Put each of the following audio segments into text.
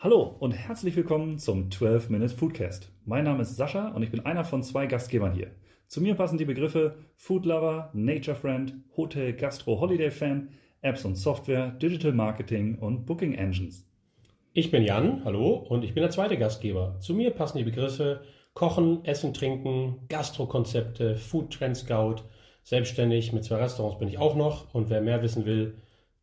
Hallo und herzlich willkommen zum 12 Minutes Foodcast. Mein Name ist Sascha und ich bin einer von zwei Gastgebern hier. Zu mir passen die Begriffe Food Lover, Nature Friend, Hotel Gastro Holiday Fan, Apps und Software, Digital Marketing und Booking Engines. Ich bin Jan, hallo, und ich bin der zweite Gastgeber. Zu mir passen die Begriffe Kochen, Essen, Trinken, Gastrokonzepte, Food Trend Scout. Selbstständig mit zwei Restaurants bin ich auch noch und wer mehr wissen will,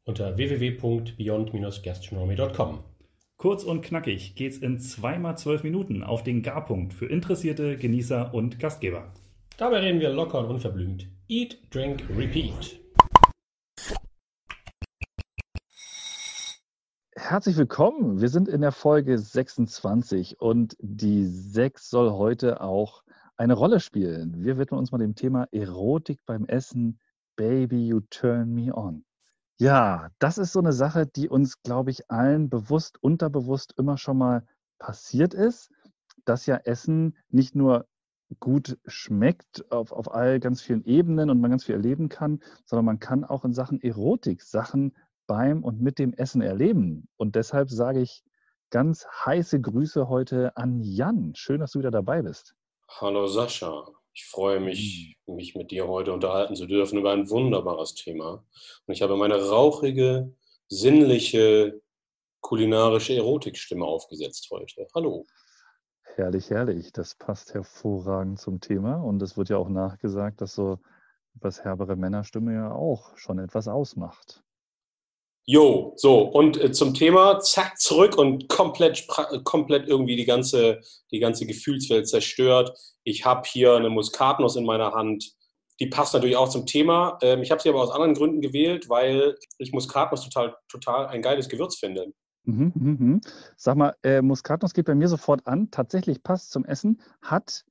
unter www.beyond-gastronomy.com. Kurz und knackig geht's in zweimal zwölf Minuten auf den Garpunkt für Interessierte, Genießer und Gastgeber. Dabei reden wir locker und unverblümt. Eat, Drink, Repeat. Herzlich willkommen. Wir sind in der Folge 26 und die 6 soll heute auch eine Rolle spielen. Wir widmen uns mal dem Thema Erotik beim Essen. Baby, you turn me on. Ja, das ist so eine Sache, die uns, glaube ich, allen bewusst, unterbewusst immer schon mal passiert ist, dass ja Essen nicht nur gut schmeckt auf, auf all ganz vielen Ebenen und man ganz viel erleben kann, sondern man kann auch in Sachen Erotik Sachen beim und mit dem Essen erleben. Und deshalb sage ich ganz heiße Grüße heute an Jan. Schön, dass du wieder dabei bist. Hallo Sascha. Ich freue mich, hm. mich mit dir heute unterhalten zu dürfen über ein wunderbares Thema. Und ich habe meine rauchige, sinnliche, kulinarische Erotikstimme aufgesetzt heute. Hallo. Herrlich, herrlich. Das passt hervorragend zum Thema. Und es wird ja auch nachgesagt, dass so etwas herbere Männerstimme ja auch schon etwas ausmacht. Jo, so, und äh, zum Thema, zack, zurück und komplett, komplett irgendwie die ganze, die ganze Gefühlswelt zerstört. Ich habe hier eine Muskatnuss in meiner Hand. Die passt natürlich auch zum Thema. Ähm, ich habe sie aber aus anderen Gründen gewählt, weil ich Muskatnuss total, total ein geiles Gewürz finde. Mhm, mh, mh. Sag mal, äh, Muskatnuss geht bei mir sofort an. Tatsächlich passt zum Essen, hat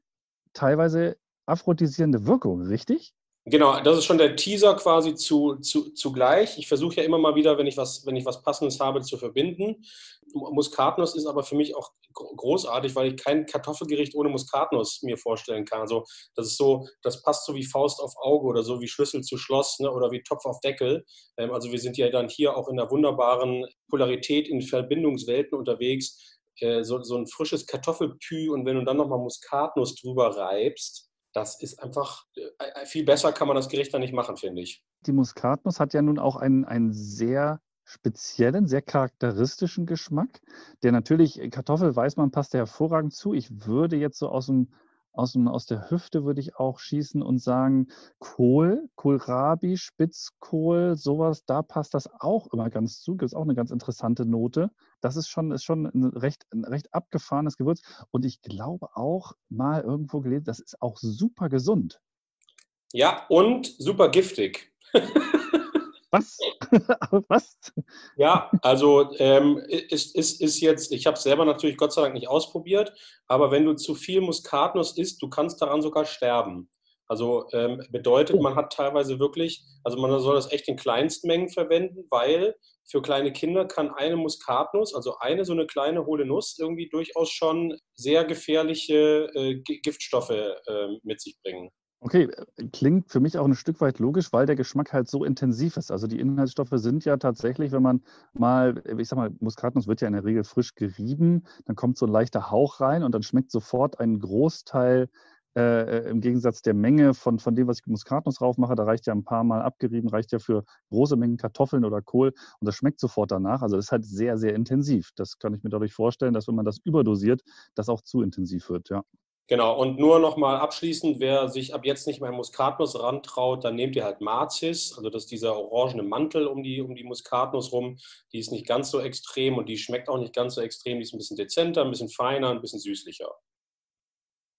teilweise aphrodisierende Wirkung, richtig? Genau, das ist schon der Teaser quasi zu, zu, zugleich. Ich versuche ja immer mal wieder, wenn ich was, wenn ich was Passendes habe, zu verbinden. Muskatnuss ist aber für mich auch großartig, weil ich kein Kartoffelgericht ohne Muskatnuss mir vorstellen kann. Also das ist so, das passt so wie Faust auf Auge oder so wie Schlüssel zu Schloss ne, oder wie Topf auf Deckel. Ähm, also wir sind ja dann hier auch in der wunderbaren Polarität in Verbindungswelten unterwegs. Äh, so, so ein frisches Kartoffelpü und wenn du dann nochmal Muskatnuss drüber reibst, das ist einfach, äh, äh, viel besser kann man das Gericht dann nicht machen, finde ich. Die Muskatnuss hat ja nun auch einen, einen sehr speziellen, sehr charakteristischen Geschmack, der natürlich, äh, Kartoffel weiß man, passt ja hervorragend zu. Ich würde jetzt so aus dem aus, dem, aus der Hüfte würde ich auch schießen und sagen, Kohl, Kohlrabi, Spitzkohl, sowas, da passt das auch immer ganz zu. Gibt es auch eine ganz interessante Note. Das ist schon, ist schon ein, recht, ein recht abgefahrenes Gewürz. Und ich glaube auch mal irgendwo gelesen, das ist auch super gesund. Ja, und super giftig. Was? Was? Ja, also ähm, ist, ist, ist jetzt, ich habe es selber natürlich Gott sei Dank nicht ausprobiert, aber wenn du zu viel Muskatnuss isst, du kannst daran sogar sterben. Also ähm, bedeutet, man hat teilweise wirklich, also man soll das echt in Kleinstmengen verwenden, weil für kleine Kinder kann eine Muskatnuss, also eine so eine kleine hohle Nuss, irgendwie durchaus schon sehr gefährliche äh, Giftstoffe äh, mit sich bringen. Okay, äh, klingt für mich auch ein Stück weit logisch, weil der Geschmack halt so intensiv ist. Also die Inhaltsstoffe sind ja tatsächlich, wenn man mal, äh, ich sag mal, Muskatnuss wird ja in der Regel frisch gerieben, dann kommt so ein leichter Hauch rein und dann schmeckt sofort ein Großteil äh, äh im Gegensatz der Menge von, von dem, was ich Muskatnuss drauf mache, da reicht ja ein paar Mal abgerieben, reicht ja für große Mengen Kartoffeln oder Kohl und das schmeckt sofort danach. Also das ist halt sehr, sehr intensiv. Das kann ich mir dadurch vorstellen, dass wenn man das überdosiert, das auch zu intensiv wird, ja. Genau, und nur nochmal abschließend, wer sich ab jetzt nicht mehr Muskatnuss rantraut, dann nehmt ihr halt Marzis, also das ist dieser orangene Mantel um die, um die Muskatnuss rum. Die ist nicht ganz so extrem und die schmeckt auch nicht ganz so extrem, die ist ein bisschen dezenter, ein bisschen feiner, ein bisschen süßlicher.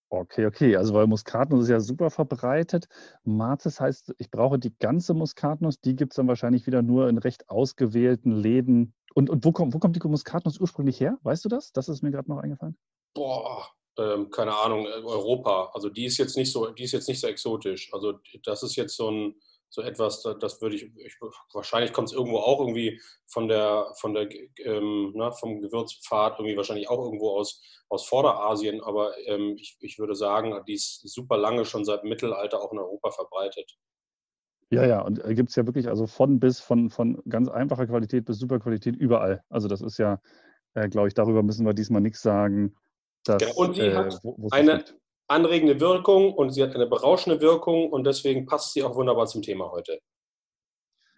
Okay, okay, also weil Muskatnuss ist ja super verbreitet. Marzis heißt, ich brauche die ganze Muskatnuss, die gibt es dann wahrscheinlich wieder nur in recht ausgewählten Läden. Und, und wo, kommt, wo kommt die Muskatnuss ursprünglich her? Weißt du das? Das ist mir gerade noch eingefallen. Boah, ähm, keine Ahnung, äh, Europa. Also die ist jetzt nicht so, die ist jetzt nicht so exotisch. Also das ist jetzt so ein so etwas, das würde ich, ich wahrscheinlich kommt es irgendwo auch irgendwie von der, von der, ähm, na, vom Gewürzpfad irgendwie wahrscheinlich auch irgendwo aus, aus Vorderasien, aber ähm, ich, ich würde sagen, die ist super lange schon seit Mittelalter auch in Europa verbreitet. Ja, ja, und äh, gibt es ja wirklich also von bis, von, von ganz einfacher Qualität bis super Qualität überall. Also das ist ja, äh, glaube ich, darüber müssen wir diesmal nichts sagen. Dass, genau. Und sie äh, hat wo, eine anregende Wirkung und sie hat eine berauschende Wirkung und deswegen passt sie auch wunderbar zum Thema heute.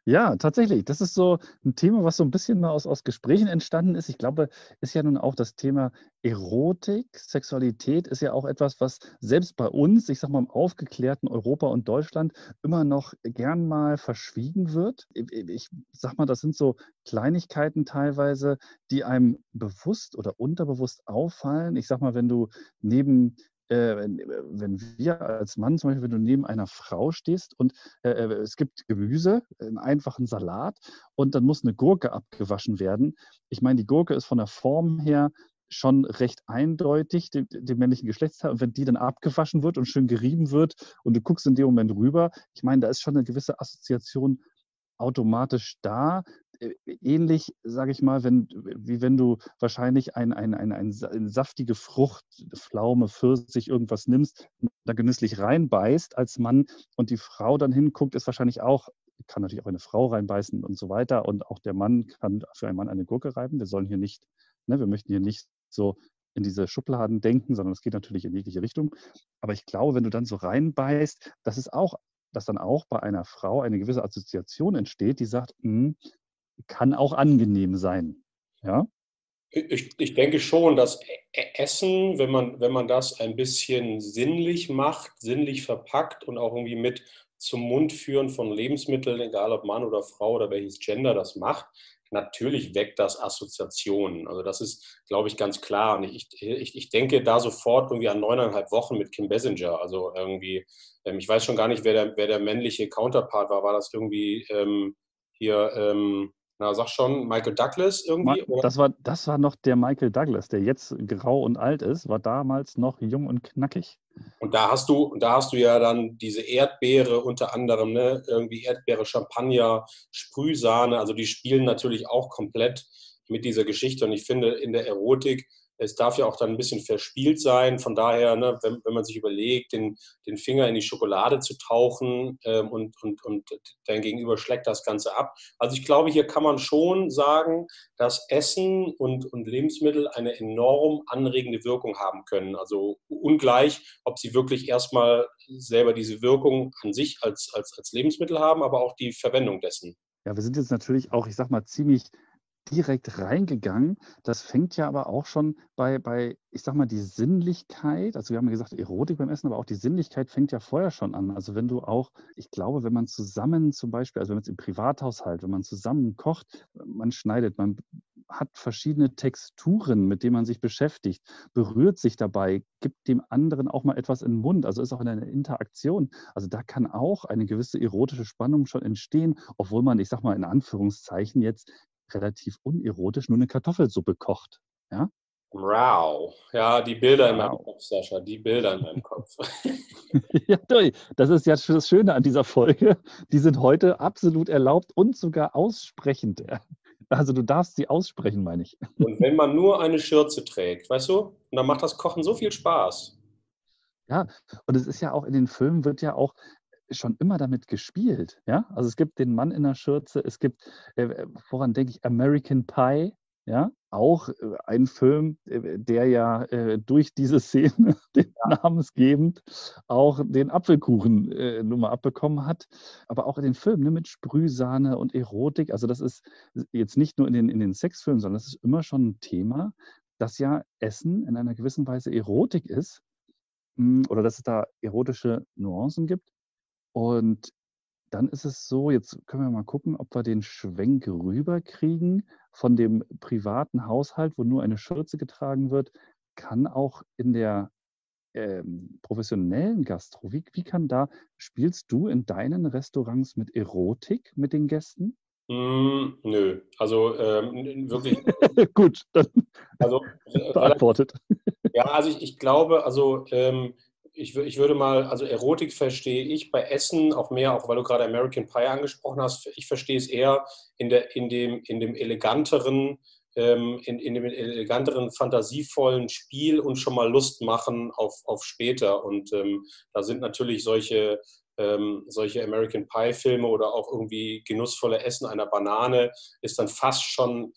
Ja, tatsächlich. Das ist so ein Thema, was so ein bisschen mal aus, aus Gesprächen entstanden ist. Ich glaube, ist ja nun auch das Thema Erotik, Sexualität ist ja auch etwas, was selbst bei uns, ich sag mal im aufgeklärten Europa und Deutschland, immer noch gern mal verschwiegen wird. Ich sag mal, das sind so Kleinigkeiten teilweise, die einem bewusst oder unterbewusst auffallen. Ich sag mal, wenn du neben äh, wenn wir als Mann zum Beispiel, wenn du neben einer Frau stehst und äh, äh, es gibt Gemüse, einen einfachen Salat und dann muss eine Gurke abgewaschen werden. Ich meine, die Gurke ist von der Form her schon recht eindeutig dem, männlichen Geschlechtsteil. Und wenn die dann abgewaschen wird und schön gerieben wird und du guckst in dem Moment rüber, ich meine, da ist schon eine gewisse Assoziation automatisch da. Äh, ähnlich, sage ich mal, wenn, wie wenn du wahrscheinlich ein, ein, ein, ein, eine saftige Frucht, Pflaume, Pfirsich, irgendwas nimmst, da genüsslich reinbeißt als Mann und die Frau dann hinguckt, ist wahrscheinlich auch, kann natürlich auch eine Frau reinbeißen und so weiter und auch der Mann kann für einen Mann eine Gurke reiben. Wir sollen hier nicht, ne, wir möchten hier nicht so in diese Schubladen denken, sondern es geht natürlich in jegliche Richtung. Aber ich glaube, wenn du dann so reinbeißt, das ist auch dass dann auch bei einer Frau eine gewisse Assoziation entsteht, die sagt, hm, kann auch angenehm sein. Ja? Ich, ich, denke schon, dass e-, e-, Essen, wenn man, wenn man das ein bisschen sinnlich macht, sinnlich verpackt und auch irgendwie mit zum Mund führen von Lebensmitteln, egal ob Mann oder Frau oder welches Gender das macht, natürlich weckt das Assoziationen. Also das ist, glaube ich, ganz klar. Und ich, ich, ich denke da sofort irgendwie an neuneinhalb Wochen mit Kim Basinger. Also irgendwie, ähm, ich weiß schon gar nicht, wer der, wer der männliche Counterpart war. War das irgendwie ähm, hier, ähm, na, sag schon, Michael Douglas irgendwie? Das war, das war noch der Michael Douglas, der jetzt grau und alt ist, war damals noch jung und knackig. Und da hast du, da hast du ja dann diese Erdbeere unter anderem, ne? irgendwie Erdbeere, Champagner, Sprühsahne, also die spielen natürlich auch komplett mit dieser Geschichte. Und ich finde, in der Erotik es darf ja auch dann ein bisschen verspielt sein. Von daher, ne, wenn, wenn, man sich überlegt, den, den Finger in die Schokolade zu tauchen ähm, und, und, und dein Gegenüber schlägt das Ganze ab. Also ich glaube, hier kann man schon sagen, dass Essen und, und Lebensmittel eine enorm anregende Wirkung haben können. Also ungleich, ob sie wirklich erstmal selber diese Wirkung an sich als, als, als Lebensmittel haben, aber auch die Verwendung dessen. Ja, wir sind jetzt natürlich auch, ich sag mal, ziemlich direkt reingegangen. Das fängt ja aber auch schon bei, bei, ich sag mal, die Sinnlichkeit, also wir haben ja gesagt Erotik beim Essen, aber auch die Sinnlichkeit fängt ja vorher schon an. Also wenn du auch, ich glaube, wenn man zusammen zum Beispiel, also wenn man es im Privathaushalt, wenn man zusammen kocht, man schneidet, man hat verschiedene Texturen, mit denen man sich beschäftigt, berührt sich dabei, gibt dem anderen auch mal etwas in den Mund, also ist auch in einer Interaktion. Also da kann auch eine gewisse erotische Spannung schon entstehen, obwohl man, ich sag mal in Anführungszeichen jetzt relativ unerotisch nur eine Kartoffelsuppe kocht. Ja? Wow. Ja, die Bilder wow. in meinem Kopf, Sascha, die Bilder in meinem Kopf. ja, das ist ja das Schöne an dieser Folge. Die sind heute absolut erlaubt und sogar aussprechend. Also du darfst sie aussprechen, meine ich. Und wenn man nur eine Schürze trägt, weißt du, und dann macht das Kochen so viel Spaß. Ja, und es ist ja auch in den Filmen wird ja auch schon immer damit gespielt. Ja? Also es gibt den Mann in der Schürze, es gibt, äh, woran denke ich, American Pie, ja, auch äh, ein Film, äh, der ja äh, durch diese Szene, den namensgebend, auch den Apfelkuchen äh, nun mal abbekommen hat. Aber auch in den Filmen ne, mit Sprühsahne und Erotik. Also das ist jetzt nicht nur in den, in den Sexfilmen, sondern das ist immer schon ein Thema, dass ja Essen in einer gewissen Weise Erotik ist hm, oder dass es da erotische Nuancen gibt. Und dann ist es so, jetzt können wir mal gucken, ob wir den Schwenk rüberkriegen von dem privaten Haushalt, wo nur eine Schürze getragen wird, kann auch in der ähm, professionellen Gastro, wie, wie kann da, spielst du in deinen Restaurants mit Erotik mit den Gästen? Mm, nö, also ähm, wirklich. Gut, dann also, beantwortet. Ja, also ich, ich glaube, also ähm, ich, ich würde mal, also Erotik verstehe ich bei Essen auch mehr, auch weil du gerade American Pie angesprochen hast. Ich verstehe es eher in, der, in, dem, in dem eleganteren, ähm, in, in dem eleganteren, fantasievollen Spiel und schon mal Lust machen auf, auf später. Und ähm, da sind natürlich solche ähm, solche American Pie-Filme oder auch irgendwie genussvolle Essen einer Banane ist dann fast schon,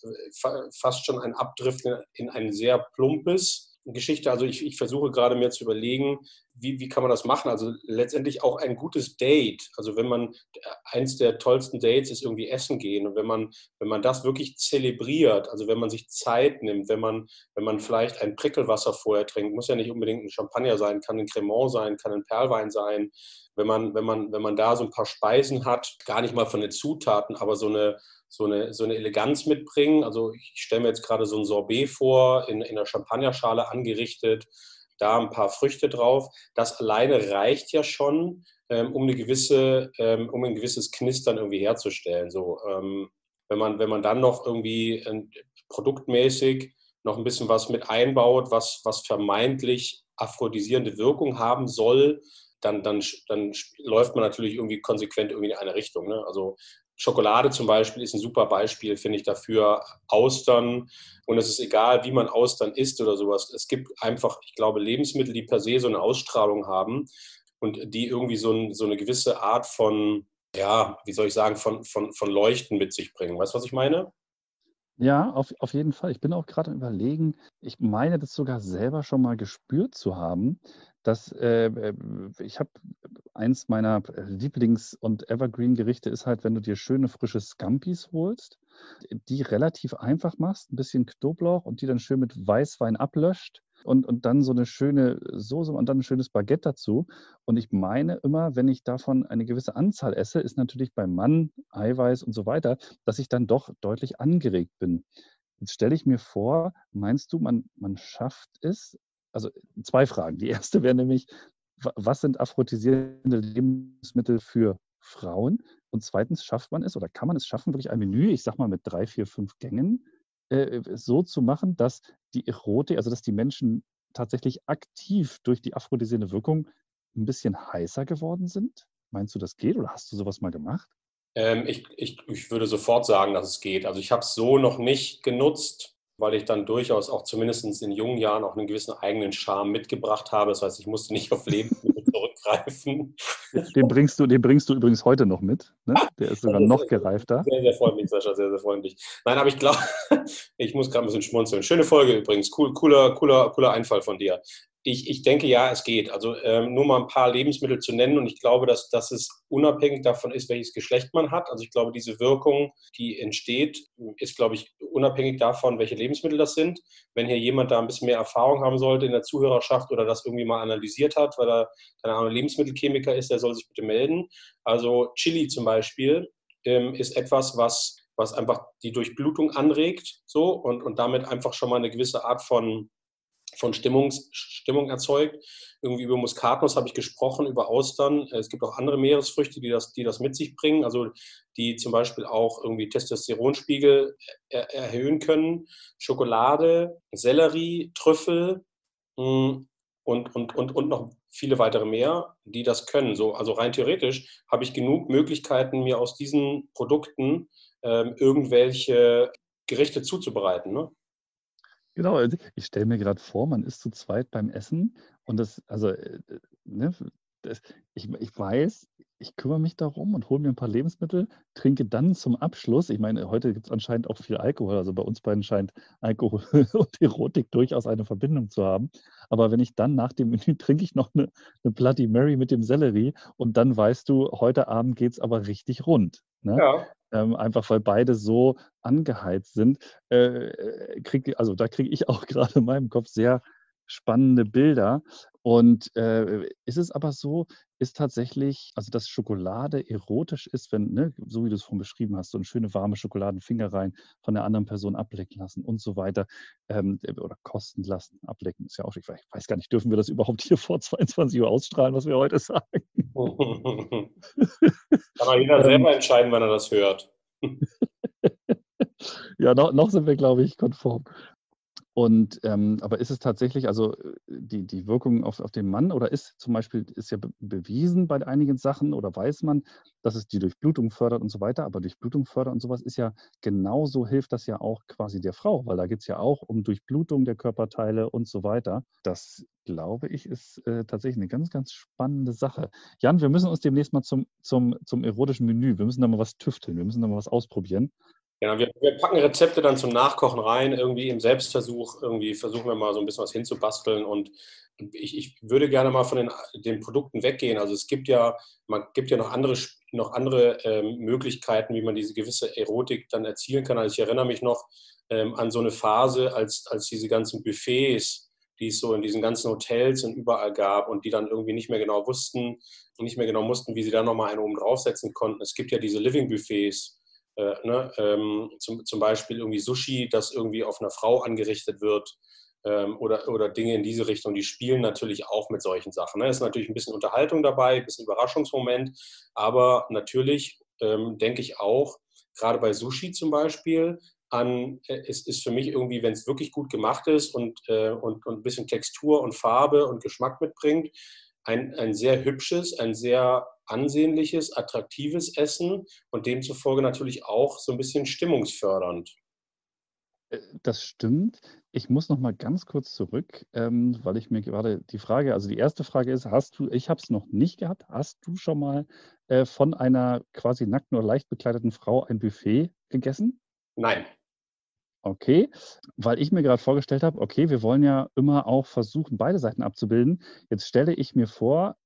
fast schon ein Abdriften in ein sehr plumpes Geschichte. Also ich, ich versuche gerade mir zu überlegen, wie, wie kann man das machen? Also letztendlich auch ein gutes Date. Also wenn man, eins der tollsten Dates ist irgendwie essen gehen. Und wenn man, wenn man das wirklich zelebriert, also wenn man sich Zeit nimmt, wenn man, wenn man vielleicht ein Prickelwasser vorher trinkt, muss ja nicht unbedingt ein Champagner sein, kann ein Cremant sein, kann ein Perlwein sein. Wenn man, wenn man, wenn man da so ein paar Speisen hat, gar nicht mal von den Zutaten, aber so eine, so eine, so eine Eleganz mitbringen. Also ich stelle mir jetzt gerade so ein Sorbet vor, in, in einer Champagnerschale angerichtet, da ein paar Früchte drauf. Das alleine reicht ja schon, ähm, um, eine gewisse, ähm, um ein gewisses Knistern irgendwie herzustellen. So, ähm, wenn, man, wenn man dann noch irgendwie produktmäßig noch ein bisschen was mit einbaut, was, was vermeintlich aphrodisierende Wirkung haben soll, dann, dann, dann läuft man natürlich irgendwie konsequent irgendwie in eine Richtung. Ne? Also Schokolade zum Beispiel ist ein super Beispiel, finde ich, dafür. Austern. Und es ist egal, wie man Austern isst oder sowas. Es gibt einfach, ich glaube, Lebensmittel, die per se so eine Ausstrahlung haben und die irgendwie so, ein, so eine gewisse Art von, ja, wie soll ich sagen, von, von, von Leuchten mit sich bringen. Weißt du, was ich meine? Ja, auf, auf jeden Fall. Ich bin auch gerade Überlegen, ich meine das sogar selber schon mal gespürt zu haben, dass äh, äh ich habe eins meiner Lieblings- und Evergreen-Gerichte ist halt, wenn du dir schöne frische Scampis holst, die relativ einfach machst, ein bisschen Knoblauch und die dann schön mit Weißwein ablöscht und, und dann so eine schöne Soße und dann ein schönes Baguette dazu. Und ich meine immer, wenn ich davon eine gewisse Anzahl esse, ist natürlich beim Mann Eiweiß und so weiter, dass ich dann doch deutlich angeregt bin. Jetzt stelle ich mir vor, meinst du, man, man schafft es? Also zwei Fragen. Die erste wäre nämlich, was sind aphrodisierende Lebensmittel für Frauen? Und zweitens, schafft man es oder kann man es schaffen, wirklich ein Menü, ich sag mal mit drei, vier, fünf Gängen, äh, so zu machen, dass die Erotik, also dass die Menschen tatsächlich aktiv durch die aphrodisierende Wirkung ein bisschen heißer geworden sind? Meinst du, das geht oder hast du sowas mal gemacht? Ähm, ich, ich, ich würde sofort sagen, dass es geht. Also ich habe es so noch nicht genutzt, weil ich dann durchaus auch zumindest in jungen Jahren auch einen gewissen eigenen Charme mitgebracht habe. Das heißt, ich musste nicht auf Lebensmittel zurückgreifen. Den bringst du, den bringst du übrigens heute noch mit. Ne? Der ist sogar noch gereifter. Sehr, sehr freundlich, Sascha, sehr, sehr freundlich. Nein, aber ich glaube, ich muss gerade ein bisschen schmunzeln. Schöne Folge übrigens. Cool, cooler, cooler, cooler Einfall von dir. Ich, ich denke, ja, es geht. Also ähm, nur mal ein paar Lebensmittel zu nennen und ich glaube, dass, dass es unabhängig davon ist, welches Geschlecht man hat. Also ich glaube, diese Wirkung, die entsteht, ist, glaube ich, unabhängig davon, welche Lebensmittel das sind. Wenn hier jemand da ein bisschen mehr Erfahrung haben sollte in der Zuhörerschaft oder das irgendwie mal analysiert hat, weil er, keine Ahnung, Lebensmittelchemiker ist, der soll sich bitte melden. Also Chili zum Beispiel ähm, ist etwas, was, was einfach die Durchblutung anregt so und, und damit einfach schon mal eine gewisse Art von von Stimmungs, Stimmung erzeugt. Irgendwie über Muskatnuss habe ich gesprochen, über Austern. Es gibt auch andere Meeresfrüchte, die das, die das mit sich bringen, also die zum Beispiel auch irgendwie Testosteronspiegel er erhöhen können. Schokolade, Sellerie, Trüffel hm, und, und, und, und noch viele weitere mehr, die das können. So, also rein theoretisch habe ich genug Möglichkeiten, mir aus diesen Produkten ähm, irgendwelche Gerichte zuzubereiten. Ne? Genau, also ich stelle mir gerade vor, man ist zu zweit beim Essen und das, also, äh, ne, das, ich, ich weiß, ich kümmere mich darum und hole mir ein paar Lebensmittel, trinke dann zum Abschluss. Ich meine, heute gibt es anscheinend auch viel Alkohol. Also bei uns beiden scheint Alkohol und Erotik durchaus eine Verbindung zu haben. Aber wenn ich dann nach dem Menü trinke ich noch eine, eine Bloody Mary mit dem Sellerie und dann weißt du, heute Abend geht es aber richtig rund. Ne? Ja ähm, einfach weil beide so angeheizt sind, äh, äh krieg, also da kriege ich auch gerade in meinem Kopf sehr spannende Bilder. Und äh, ist es aber so, ist tatsächlich, also dass Schokolade erotisch ist, wenn, ne, so wie du es vorhin beschrieben hast, so eine schöne warme Schokoladenfinger rein von der anderen Person ablecken lassen und so weiter ähm, oder kosten lassen, ablecken ist ja auch, ich weiß gar nicht, dürfen wir das überhaupt hier vor 22 Uhr ausstrahlen, was wir heute sagen? Kann auch jeder selber entscheiden, wann er das hört. ja, noch, noch sind wir, glaube ich, konform. Und ähm, aber ist es tatsächlich, also äh, die, die Wirkung auf, auf den Mann oder ist zum Beispiel, ist ja be bewiesen bei einigen Sachen oder weiß man, dass es die Durchblutung fördert und so weiter, aber Durchblutung fördert und sowas ist ja genauso, hilft das ja auch quasi der Frau, weil da geht es ja auch um Durchblutung der Körperteile und so weiter. Das glaube ich, ist äh, tatsächlich eine ganz, ganz spannende Sache. Jan, wir müssen uns demnächst mal zum, zum, zum erotischen Menü, wir müssen da mal was tüfteln, wir müssen da mal was ausprobieren. Genau, wir, wir, packen Rezepte dann zum Nachkochen rein, irgendwie im Selbstversuch, irgendwie versuchen wir mal so ein bisschen was hinzubasteln und ich, ich würde gerne mal von den, den, Produkten weggehen. Also es gibt ja, man gibt ja noch andere, noch andere ähm, Möglichkeiten, wie man diese gewisse Erotik dann erzielen kann. Also ich erinnere mich noch ähm, an so eine Phase, als, als diese ganzen Buffets, die es so in diesen ganzen Hotels und überall gab und die dann irgendwie nicht mehr genau wussten und nicht mehr genau mussten, wie sie da nochmal einen oben draufsetzen konnten. Es gibt ja diese Living Buffets, äh, ne, ähm, zum, zum Beispiel irgendwie Sushi, das irgendwie auf einer Frau angerichtet wird ähm, oder, oder Dinge in diese Richtung, die spielen natürlich auch mit solchen Sachen. Ne? Es ist natürlich ein bisschen Unterhaltung dabei, ein bisschen Überraschungsmoment, aber natürlich ähm, denke ich auch, gerade bei Sushi zum Beispiel, an, äh, es ist für mich irgendwie, wenn es wirklich gut gemacht ist und, äh, und, und ein bisschen Textur und Farbe und Geschmack mitbringt, ein, ein sehr hübsches, ein sehr ansehnliches, attraktives Essen und demzufolge natürlich auch so ein bisschen stimmungsfördernd. Äh, das stimmt. Ich muss noch mal ganz kurz zurück, ähm, weil ich mir gerade die Frage, also die erste Frage ist, hast du, ich habe es noch nicht gehabt, hast du schon mal äh, von einer quasi nackten oder leicht bekleideten Frau ein Buffet gegessen? Nein. Okay, weil ich mir gerade vorgestellt habe, okay, wir wollen ja immer auch versuchen, beide Seiten abzubilden. Jetzt stelle ich mir vor,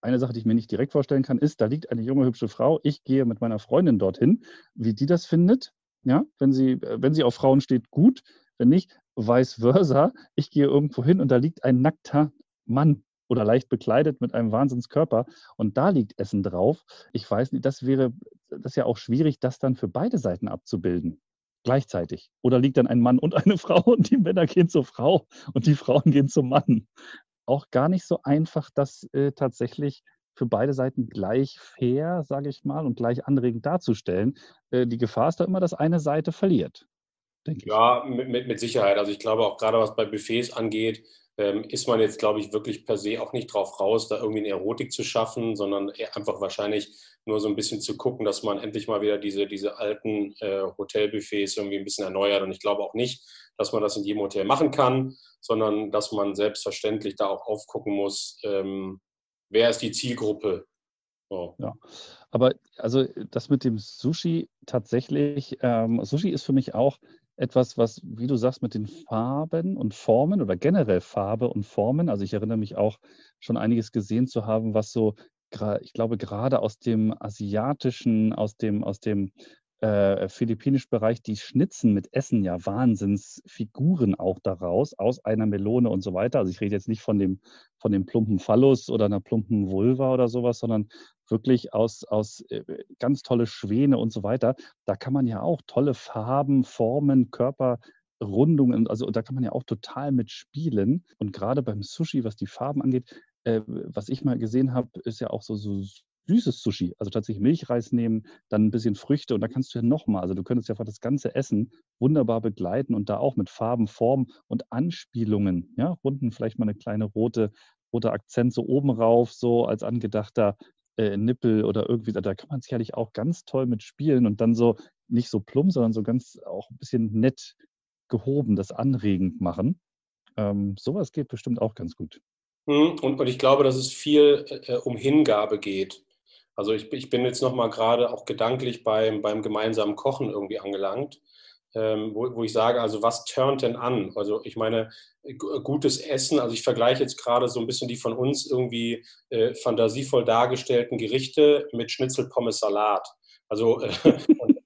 eine Sache, die ich mir nicht direkt vorstellen kann, ist, da liegt eine junge, hübsche Frau. Ich gehe mit meiner Freundin dorthin. Wie die das findet, ja, wenn sie, wenn sie auf Frauen steht, gut. Wenn nicht, vice versa. Ich gehe irgendwo hin und da liegt ein nackter Mann oder leicht bekleidet mit einem Wahnsinnskörper und da liegt Essen drauf. Ich weiß nicht, das wäre, das ist ja auch schwierig, das dann für beide Seiten abzubilden. Gleichzeitig. Oder liegt dann ein Mann und eine Frau und die Männer gehen zur Frau und die Frauen gehen zum Mann auch gar nicht so einfach, das äh, tatsächlich für beide Seiten gleich fair, sage ich mal, und gleich anregend darzustellen. Äh, die Gefahr ist da immer, dass eine Seite verliert. Ja, mit, mit, mit Sicherheit. Also ich glaube auch gerade was bei Buffets angeht, ähm, ist man jetzt, glaube ich, wirklich per se auch nicht drauf raus, da irgendwie eine Erotik zu schaffen, sondern einfach wahrscheinlich nur so ein bisschen zu gucken, dass man endlich mal wieder diese, diese alten äh, Hotelbuffets irgendwie ein bisschen erneuert. Und ich glaube auch nicht, dass man das in jedem Hotel machen kann, sondern dass man selbstverständlich da auch aufgucken muss, ähm, wer ist die Zielgruppe. So. Ja, aber also das mit dem Sushi tatsächlich, ähm, Sushi ist für mich auch etwas, was, wie du sagst, mit den Farben und Formen oder generell Farbe und Formen, also ich erinnere mich auch schon einiges gesehen zu haben, was so, ich glaube, gerade aus dem asiatischen, aus dem, aus dem äh, philippinischen Bereich, die schnitzen mit Essen ja Wahnsinnsfiguren auch daraus, aus einer Melone und so weiter. Also ich rede jetzt nicht von dem, von dem plumpen Phallus oder einer plumpen Vulva oder sowas, sondern wirklich aus, aus äh, ganz tolle Schwäne und so weiter. Da kann man ja auch tolle Farben, Formen, Körperrundungen, also da kann man ja auch total mitspielen. Und gerade beim Sushi, was die Farben angeht, äh, was ich mal gesehen habe, ist ja auch so, so süßes Sushi, also tatsächlich Milchreis nehmen, dann ein bisschen Früchte und da kannst du ja nochmal, also du könntest ja das ganze Essen wunderbar begleiten und da auch mit Farben, Formen und Anspielungen, ja, runden vielleicht mal eine kleine rote, rote Akzent so oben rauf, so als angedachter äh, Nippel oder irgendwie, da kann man sicherlich auch ganz toll mit spielen und dann so nicht so plump, sondern so ganz auch ein bisschen nett gehoben, das anregend machen. Ähm, sowas geht bestimmt auch ganz gut. Hm, und, und ich glaube, dass es viel äh, um Hingabe geht. Also ich, ich bin jetzt nochmal gerade auch gedanklich beim, beim gemeinsamen Kochen irgendwie angelangt, ähm, wo, wo ich sage, also was turnt denn an? Also ich meine, gutes Essen, also ich vergleiche jetzt gerade so ein bisschen die von uns irgendwie äh, fantasievoll dargestellten Gerichte mit Schnitzel, Pommes, Salat. Also äh, und,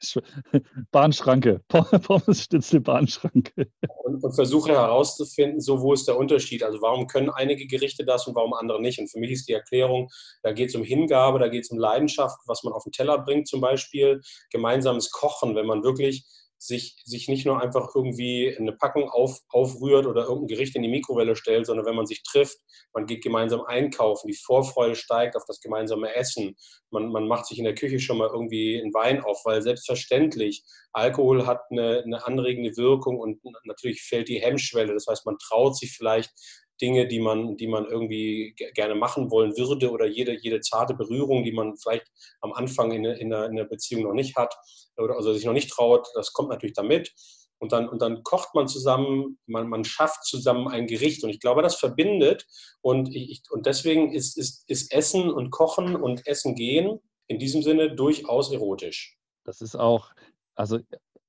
Bahnschranke, Pommes, Schnitzel, Bahnschranke. Und, und, versuche herauszufinden, so wo ist der Unterschied? Also warum können einige Gerichte das und warum andere nicht? Und für mich ist die Erklärung, da geht es um Hingabe, da geht es um Leidenschaft, was man auf den Teller bringt zum Beispiel, gemeinsames Kochen, wenn man wirklich sich, sich nicht nur einfach irgendwie eine Packung auf, aufrührt oder irgendein Gericht in die Mikrowelle stellt, sondern wenn man sich trifft, man geht gemeinsam einkaufen, die Vorfreude steigt auf das gemeinsame Essen, man, man macht sich in der Küche schon mal irgendwie einen Wein auf, weil selbstverständlich Alkohol hat eine, eine anregende Wirkung und natürlich fällt die Hemmschwelle. Das heißt, man traut sich vielleicht Dinge, die man, die man irgendwie gerne machen wollen würde oder jede, jede zarte Berührung, die man vielleicht am Anfang in, in, einer, in einer Beziehung noch nicht hat oder also sich noch nicht traut, das kommt natürlich damit. Und dann, und dann kocht man zusammen, man, man schafft zusammen ein Gericht. Und ich glaube, das verbindet. Und, ich, und deswegen ist, ist, ist Essen und Kochen und Essen gehen in diesem Sinne durchaus erotisch. Das ist auch, also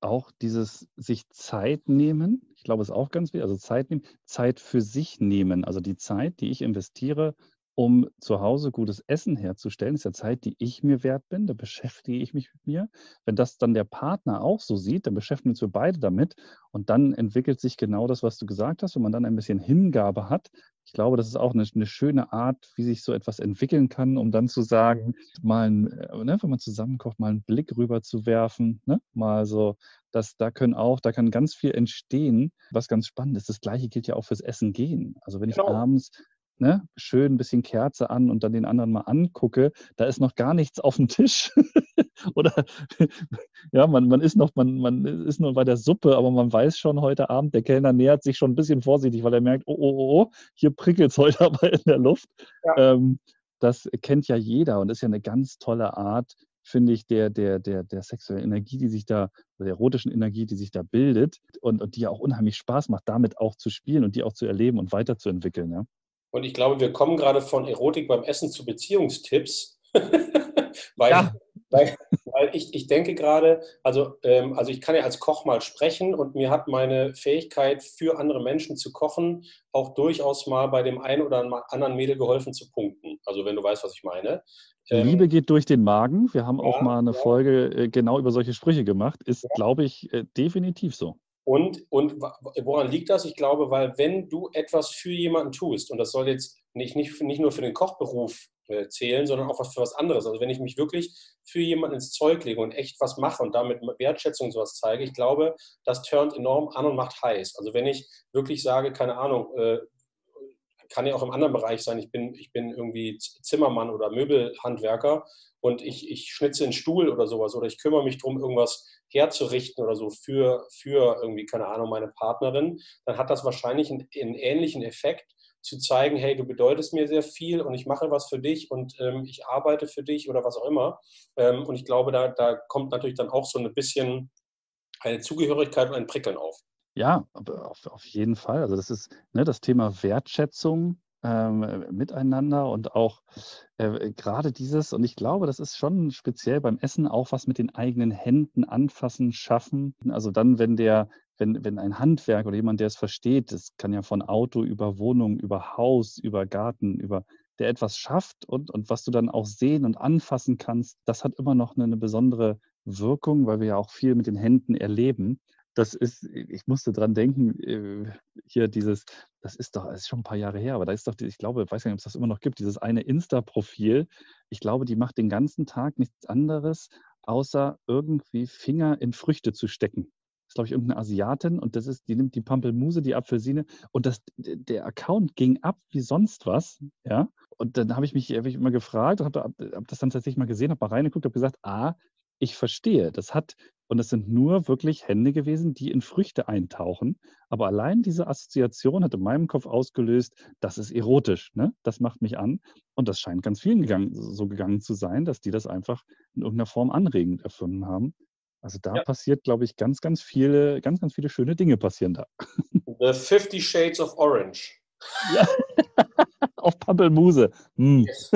auch dieses sich Zeit nehmen, ich glaube, es ist auch ganz wichtig, also Zeit nehmen, Zeit für sich nehmen, also die Zeit, die ich investiere, um zu Hause gutes Essen herzustellen, ist ja Zeit, die ich mir wert bin, da beschäftige ich mich mit mir. Wenn das dann der Partner auch so sieht, dann beschäftigen wir uns beide damit und dann entwickelt sich genau das, was du gesagt hast, wenn man dann ein bisschen Hingabe hat. Ich glaube, das ist auch eine, eine schöne Art, wie sich so etwas entwickeln kann, um dann zu sagen, mal, ein, äh, ne, wenn man zusammenkocht, mal einen Blick rüber zu werfen, ne? mal so, dass da können auch, da kann ganz viel entstehen, was ganz spannend ist. Das Gleiche gilt ja auch fürs Essen gehen. Also wenn ich genau. abends ne, schön ein bisschen Kerze an und dann den anderen mal angucke, da ist noch gar nichts auf dem Tisch. Oder ja, man, man ist noch, man, man ist nur bei der Suppe, aber man weiß schon heute Abend, der Kellner nähert sich schon ein bisschen vorsichtig, weil er merkt, oh, oh, oh, oh hier prickelt es heute aber in der Luft. Ja. Ähm, das kennt ja jeder und ist ja eine ganz tolle Art, finde ich, der, der, der, der sexuellen Energie, die sich da, der erotischen Energie, die sich da bildet und, und die ja auch unheimlich Spaß macht, damit auch zu spielen und die auch zu erleben und weiterzuentwickeln. Ja? Und ich glaube, wir kommen gerade von Erotik beim Essen zu Beziehungstipps. weil, ja. Weil, weil, ich, ich denke gerade, also, ähm, also ich kann ja als Koch mal sprechen und mir hat meine Fähigkeit, für andere Menschen zu kochen, auch durchaus mal bei dem einen oder anderen Mädel geholfen zu punkten. Also wenn du weißt, was ich meine. Ähm, Liebe geht durch den Magen. Wir haben ja, auch mal eine ja. Folge äh, genau über solche Sprüche gemacht. Ist, ja. glaube ich, äh, definitiv so. Und, und woran liegt das? Ich glaube, weil wenn du etwas für jemanden tust, und das soll jetzt nicht, nicht, nicht nur für den Kochberuf zählen, sondern auch was für was anderes. Also wenn ich mich wirklich für jemanden ins Zeug lege und echt was mache und damit Wertschätzung sowas zeige, ich glaube, das turnt enorm an und macht heiß. Also wenn ich wirklich sage, keine Ahnung, äh, kann ja auch im anderen Bereich sein, ich bin, ich bin irgendwie Zimmermann oder Möbelhandwerker und ich, ich schnitze einen Stuhl oder sowas oder ich kümmere mich darum, irgendwas herzurichten oder so für, für irgendwie, keine Ahnung, meine Partnerin, dann hat das wahrscheinlich einen, einen ähnlichen Effekt, zu zeigen, hey, du bedeutest mir sehr viel und ich mache was für dich und ähm, ich arbeite für dich oder was auch immer. Ähm, und ich glaube, da, da kommt natürlich dann auch so ein bisschen eine Zugehörigkeit und ein Prickeln auf. Ja, auf, auf jeden Fall. Also das ist ne, das Thema Wertschätzung ähm, miteinander und auch äh, gerade dieses, und ich glaube, das ist schon speziell beim Essen auch was mit den eigenen Händen anfassen, schaffen. Also dann, wenn der, wenn, wenn ein Handwerk oder jemand, der es versteht, das kann ja von Auto über Wohnung, über Haus, über Garten, über der etwas schafft und, und was du dann auch sehen und anfassen kannst, das hat immer noch eine, eine besondere Wirkung, weil wir ja auch viel mit den Händen erleben das ist, ich musste dran denken, äh, hier dieses, das ist doch, das ist schon ein paar Jahre her, aber da ist doch, ich glaube, ich weiß nicht, ob es das immer noch gibt, dieses eine Insta-Profil. Ich glaube, die macht den ganzen Tag nichts anderes, außer irgendwie Finger in Früchte zu stecken. Das glaube ich, irgendeine Asiatin und das ist, die nimmt die Pampelmuse, die Apfelsine und das, der Account ging ab wie sonst was, ja. Und dann habe ich mich hab ich immer gefragt habe hab das dann tatsächlich mal gesehen, habe mal reingeguckt, habe gesagt, ah, ich verstehe, das hat und es sind nur wirklich Hände gewesen, die in Früchte eintauchen. Aber allein diese Assoziation hat in meinem Kopf ausgelöst, das ist erotisch, ne? das macht mich an. Und das scheint ganz vielen gegangen, so gegangen zu sein, dass die das einfach in irgendeiner Form anregend erfunden haben. Also da ja. passiert, glaube ich, ganz, ganz viele, ganz, ganz viele schöne Dinge passieren da. The 50 Shades of Orange. Ja. Auf Pampelmuse. Hm. Yes.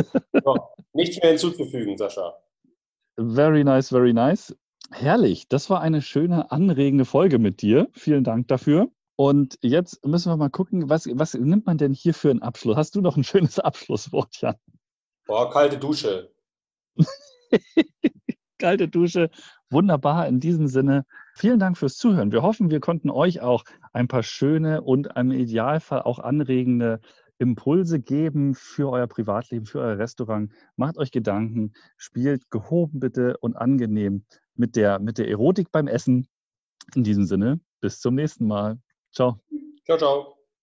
So, nichts mehr hinzuzufügen, Sascha. Very nice, very nice. Herrlich, das war eine schöne, anregende Folge mit dir. Vielen Dank dafür. Und jetzt müssen wir mal gucken, was, was nimmt man denn hier für einen Abschluss? Hast du noch ein schönes Abschlusswort, Jan? Boah, kalte Dusche. kalte Dusche, wunderbar. In diesem Sinne, vielen Dank fürs Zuhören. Wir hoffen, wir konnten euch auch ein paar schöne und im Idealfall auch anregende Impulse geben für euer Privatleben, für euer Restaurant. Macht euch Gedanken, spielt gehoben bitte und angenehm mit der, mit der Erotik beim Essen. In diesem Sinne, bis zum nächsten Mal. Ciao. Ciao, ciao.